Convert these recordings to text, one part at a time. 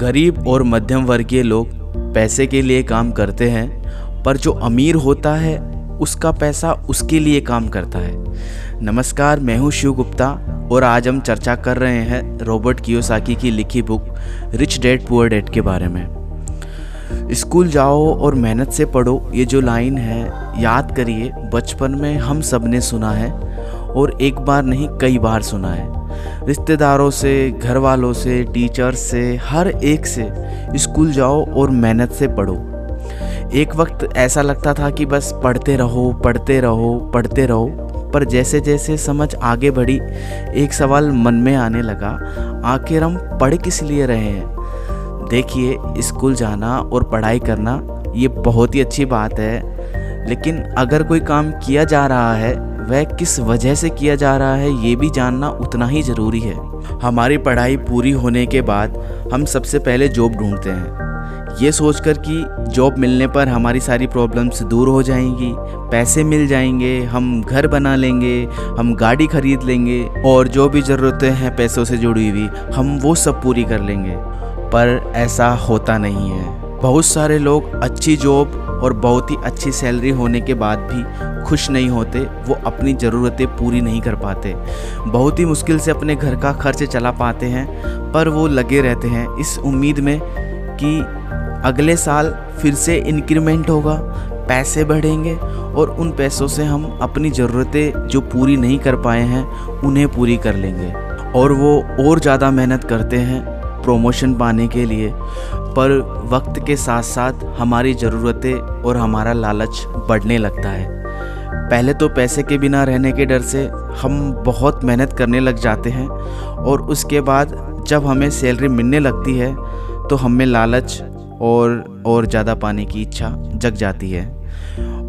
गरीब और मध्यम वर्गीय लोग पैसे के लिए काम करते हैं, पर जो अमीर होता है, उसका पैसा उसके लिए काम करता है। नमस्कार, मैं हूँ शिव गुप्ता और आज हम चर्चा कर रहे हैं रॉबर्ट कियोसाकी की लिखी book rich dad poor dad के बारे में। स्कूल जाओ और मेहनत से पढ़ो, ये जो लाइन है, याद करिए, बचपन में हम सबने सुना है और एक बार नहीं, कई बार सुना है। रिश्तेदारों से घर वालों से टीचर्स से, हर एक से स्कूल जाओ और मेहनत से पढ़ो। एक वक्त ऐसा लगता था कि बस पढ़ते रहो पढ़ते रहो पढ़ते रहो, पर जैसे जैसे समझ आगे बढ़ी, एक सवाल मन में आने लगा, आखिर हम पढ़ किस लिए रहे हैं? देखिए, स्कूल जाना और पढ़ाई करना, ये बहुत ही अच्छी बात है, लेकिन अगर कोई काम किया जा रहा है वह किस वजह से किया जा रहा है, ये भी जानना उतना ही ज़रूरी है। हमारी पढ़ाई पूरी होने के बाद हम सबसे पहले जॉब ढूंढते हैं। ये सोचकर कि जॉब मिलने पर हमारी सारी प्रॉब्लम्स दूर हो जाएँगी, पैसे मिल जाएँगे, हम घर बना लेंगे, हम गाड़ी खरीद लेंगे, और जो भी ज़रूरतें हैं पैसों से जुड़ी हुई, हम वो सब पूरी कर लेंगे। पर ऐसा होता नहीं है। बहुत सारे लोग अच्छी जॉब और बहुत ही अच्छी सैलरी होने के बाद भी खुश नहीं होते, वो अपनी ज़रूरतें पूरी नहीं कर पाते। बहुत ही मुश्किल से अपने घर का खर्च चला पाते हैं, पर वो लगे रहते हैं। इस उम्मीद में कि अगले साल फिर से इंक्रीमेंट होगा, पैसे बढ़ेंगे और उन पैसों से हम अपनी ज़रूरतें जो पूरी नहीं कर पाए हैं, उन्हें पूरी कर लेंगे। और वो और ज़्यादा मेहनत करते हैं प्रमोशन पाने के लिए, पर वक्त के साथ साथ हमारी ज़रूरतें और हमारा लालच बढ़ने लगता है। पहले तो पैसे के बिना रहने के डर से हम बहुत मेहनत करने लग जाते हैं, और उसके बाद जब हमें सैलरी मिलने लगती है तो हमें लालच और और ज़्यादा पाने की इच्छा जग जाती है।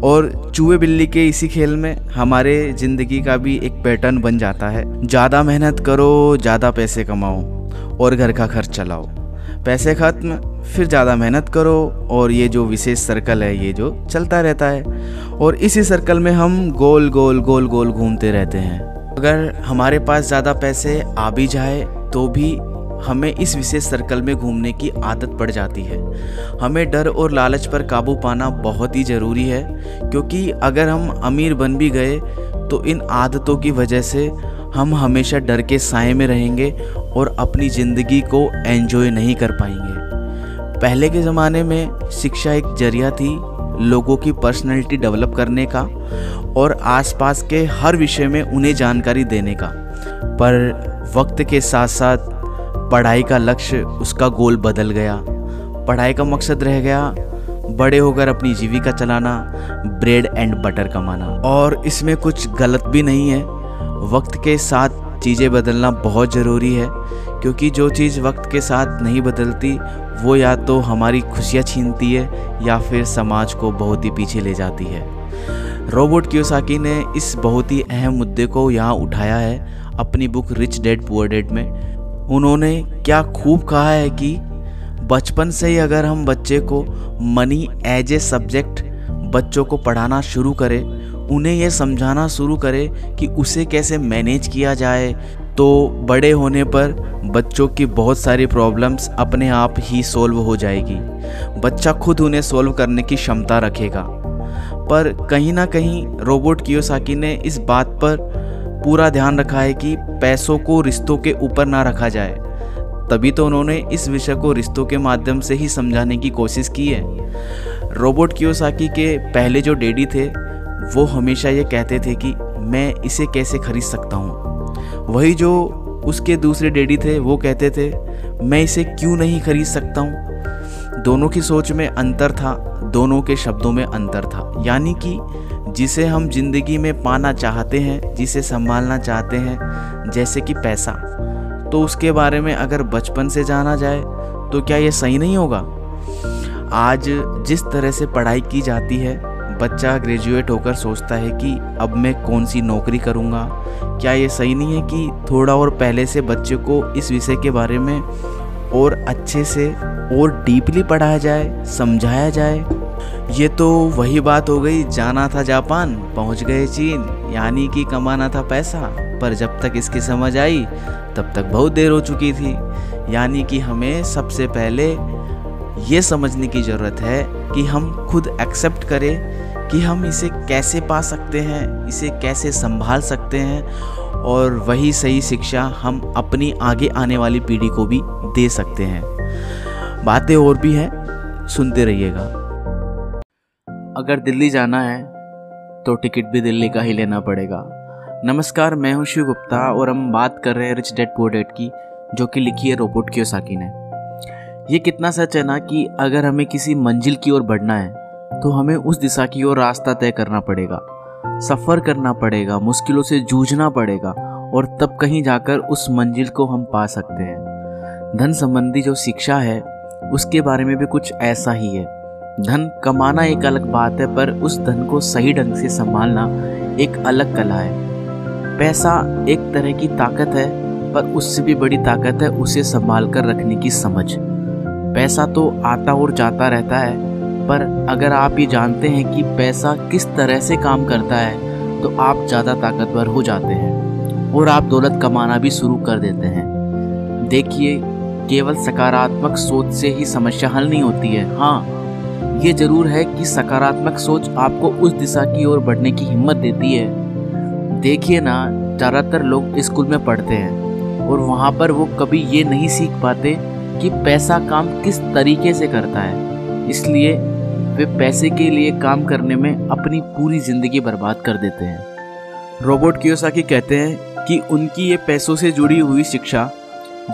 और चूहे बिल्ली के इसी खेल में हमारे ज़िंदगी का भी एक पैटर्न बन जाता है। ज़्यादा मेहनत करो, ज़्यादा पैसे कमाओ। और घर का खर्च चलाओ। पैसे खत्म, फिर ज़्यादा मेहनत करो और ये जो विशेष सर्कल है, ये जो चलता रहता है। और इसी सर्कल में हम गोल गोल गोल गोल घूमते रहते हैं। अगर हमारे पास ज़्यादा पैसे आ भी जाए तो भी हमें इस विशेष सर्कल में घूमने की आदत पड़ जाती है। हमें डर और लालच पर काबू पाना बहुत ही ज़रूरी है, क्योंकि अगर हम अमीर बन भी गए तो इन आदतों की वजह से हम हमेशा डर के साय में रहेंगे और अपनी ज़िंदगी को एंजॉय नहीं कर पाएँगे। पहले के ज़माने में शिक्षा एक ज़रिया थी लोगों की पर्सनैलिटी डेवलप करने का और आसपास के हर विषय में उन्हें जानकारी देने का। पर वक्त के साथ साथ पढ़ाई का लक्ष्य उसका गोल बदल गया। पढ़ाई का मकसद रह गया बड़े होकर अपनी जीविका चलाना ब्रेड एंड बटर कमाना। और इसमें कुछ गलत भी नहीं है। वक्त के साथ चीज़ें बदलना बहुत ज़रूरी है, क्योंकि जो चीज़ वक्त के साथ नहीं बदलती, वो या तो हमारी खुशियाँ छीनती है, या फिर समाज को बहुत ही पीछे ले जाती है। रोबोट क्योसाकी ने इस बहुत ही अहम मुद्दे को यहाँ उठाया है, अपनी book rich dad poor dad में। उन्होंने क्या खूब कहा है कि बचपन से ही अगर हम बच्चे को मनी एज ए सब्जेक्ट बच्चों को पढ़ाना शुरू करें उन्हें यह समझाना शुरू करे कि उसे कैसे मैनेज किया जाए। तो बड़े होने पर बच्चों की बहुत सारी प्रॉब्लम्स अपने आप ही सॉल्व हो जाएगी। बच्चा खुद उन्हें सॉल्व करने की क्षमता रखेगा। पर कहीं ना कहीं रोबोट कियोसाकी ने इस बात पर पूरा ध्यान रखा है कि पैसों को रिश्तों के ऊपर ना रखा जाए। तभी तो उन्होंने इस विषय को रिश्तों के माध्यम से ही समझाने की कोशिश की है। रोबोट कियोसाकी के पहले जो डैडी थे वो हमेशा ये कहते थे कि मैं इसे कैसे खरीद सकता हूँ। वही जो उसके दूसरे डैडी थे, वो कहते थे, मैं इसे क्यों नहीं खरीद सकता हूँ? दोनों की सोच में अंतर था, दोनों के शब्दों में अंतर था। यानी कि जिसे हम ज़िंदगी में पाना चाहते हैं, जिसे संभालना चाहते हैं, जैसे कि पैसा। तो उसके बारे में अगर बचपन से जाना जाए तो क्या ये सही नहीं होगा? आज जिस तरह से पढ़ाई की जाती है बच्चा ग्रेजुएट होकर सोचता है कि अब मैं कौन सी नौकरी करूँगा? क्या ये सही नहीं है कि थोड़ा और पहले से बच्चे को इस विषय के बारे में और अच्छे से और डीपली पढ़ाया जाए, समझाया जाए? ये तो वही बात हो गई, जाना था जापान, पहुँच गए चीन, यानी कि कमाना था पैसा। पर जब तक इसकी समझ आई, तब तक बहुत देर हो चुकी थी। यानी कि हमें सबसे पहले ये समझने की ज़रूरत है कि हम खुद एक्सेप्ट करें कि हम इसे कैसे पा सकते हैं, इसे कैसे संभाल सकते हैं और वही सही शिक्षा हम अपनी आगे आने वाली पीढ़ी को भी दे सकते हैं। बातें और भी हैं, सुनते रहिएगा। अगर दिल्ली जाना है तो टिकट भी दिल्ली का ही लेना पड़ेगा। नमस्कार, मैं हूँ शिव गुप्ता और हम बात कर रहे हैं रिच डेड पोर डेड की, जो कि लिखी है रोबोट कियोसाकी ने। ये कितना सच है ना कि अगर हमें किसी मंजिल की ओर बढ़ना है तो हमें उस दिशा की ओर रास्ता तय करना पड़ेगा। सफ़र करना पड़ेगा, मुश्किलों से जूझना पड़ेगा और तब कहीं जाकर उस मंजिल को हम पा सकते हैं। धन संबंधी जो शिक्षा है, उसके बारे में भी कुछ ऐसा ही है। धन कमाना एक अलग बात है, पर उस धन को सही ढंग से संभालना एक अलग कला है। पैसा एक तरह की ताकत है, पर उससे भी बड़ी ताकत है उसे संभाल कर रखने की समझ। पैसा तो आता और जाता रहता है पर अगर आप ये जानते हैं कि पैसा किस तरह से काम करता है तो आप ज़्यादा ताकतवर हो जाते हैं और आप दौलत कमाना भी शुरू कर देते हैं। देखिए, केवल सकारात्मक सोच से ही समस्या हल नहीं होती है। हाँ ये ज़रूर है कि सकारात्मक सोच आपको उस दिशा की ओर बढ़ने की हिम्मत देती है। देखिए ना, ज़्यादातर लोग स्कूल में पढ़ते हैं और वहाँ पर वो कभी ये नहीं सीख पाते कि पैसा काम किस तरीके से करता है। इसलिए वे पैसे के लिए काम करने में अपनी पूरी ज़िंदगी बर्बाद कर देते हैं। रोबोट कियोसाकी कहते हैं कि उनकी ये पैसों से जुड़ी हुई शिक्षा,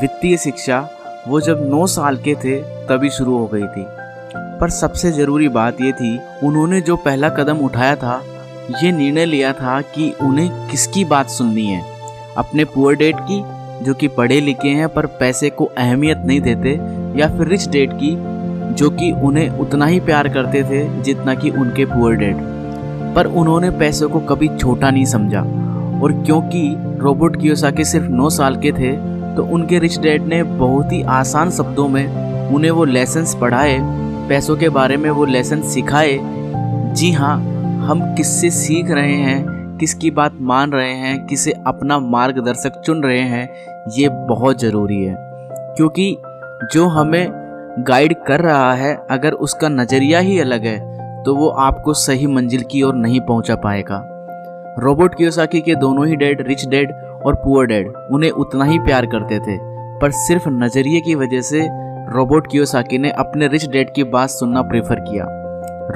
वित्तीय शिक्षा, वो जब 9 साल के थे, तभी शुरू हो गई थी। पर सबसे ज़रूरी बात ये थी, उन्होंने जो पहला कदम उठाया था, ये निर्णय लिया था कि उन्हें किसकी बात सुननी है। अपने पुअर डेट की, जो कि पढ़े लिखे हैं पर पैसे को अहमियत नहीं देते, या फिर रिच डेट की जो कि उन्हें उतना ही प्यार करते थे जितना कि उनके पुअर डैड पर उन्होंने पैसों को कभी छोटा नहीं समझा। और क्योंकि रोबोट कियोसाकी सिर्फ़ नौ साल के थे तो उनके रिच डैड ने बहुत ही आसान शब्दों में उन्हें वो लेसन्स पढ़ाए, पैसों के बारे में वो लेसन सिखाए। जी हाँ हम किससे सीख रहे हैं, किसकी बात मान रहे हैं, किसे अपना मार्गदर्शक चुन रहे हैं, ये बहुत ज़रूरी है। क्योंकि जो हमें गाइड कर रहा है, अगर उसका नज़रिया ही अलग है तो वो आपको सही मंजिल की ओर नहीं पहुँचा पाएगा। रोबोट कियोसाकी के दोनों ही डैड, रिच डैड और पुअर डैड, उन्हें उतना ही प्यार करते थे। पर सिर्फ़ नज़रिए की वजह से रोबोट कियोसाकी ने अपने रिच डैड की बात सुनना प्रेफर किया।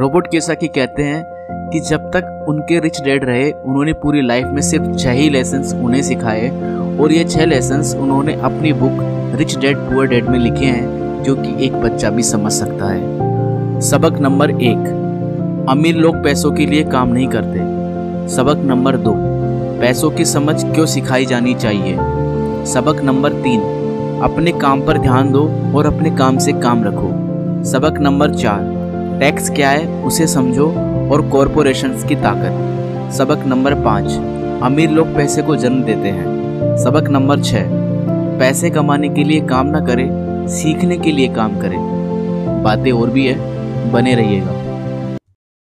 रोबोट कियोसाकी कहते हैं कि जब तक उनके रिच डैड रहे, उन्होंने पूरी लाइफ में सिर्फ़ छह ही लेसन उन्हें सिखाए, और ये छह लेसन उन्होंने अपनी book rich dad, poor dad में लिखे हैं। जो कि एक बच्चा भी समझ सकता है। सबक नंबर एक, अमीर लोग पैसों के लिए काम नहीं करते। सबक नंबर दो, पैसों की समझ क्यों सिखाई जानी चाहिए? सबक नंबर तीन, अपने काम पर ध्यान दो और अपने काम से काम रखो। सबक नंबर चार, टैक्स क्या है उसे समझो और कॉरपोरेशन की ताकत। सबक नंबर पाँच, अमीर लोग पैसे को जन्म देते हैं। सबक नंबर छः, पैसे कमाने के लिए काम ना करें सीखने के लिए काम करें। बातें और भी है बने रहिएगा।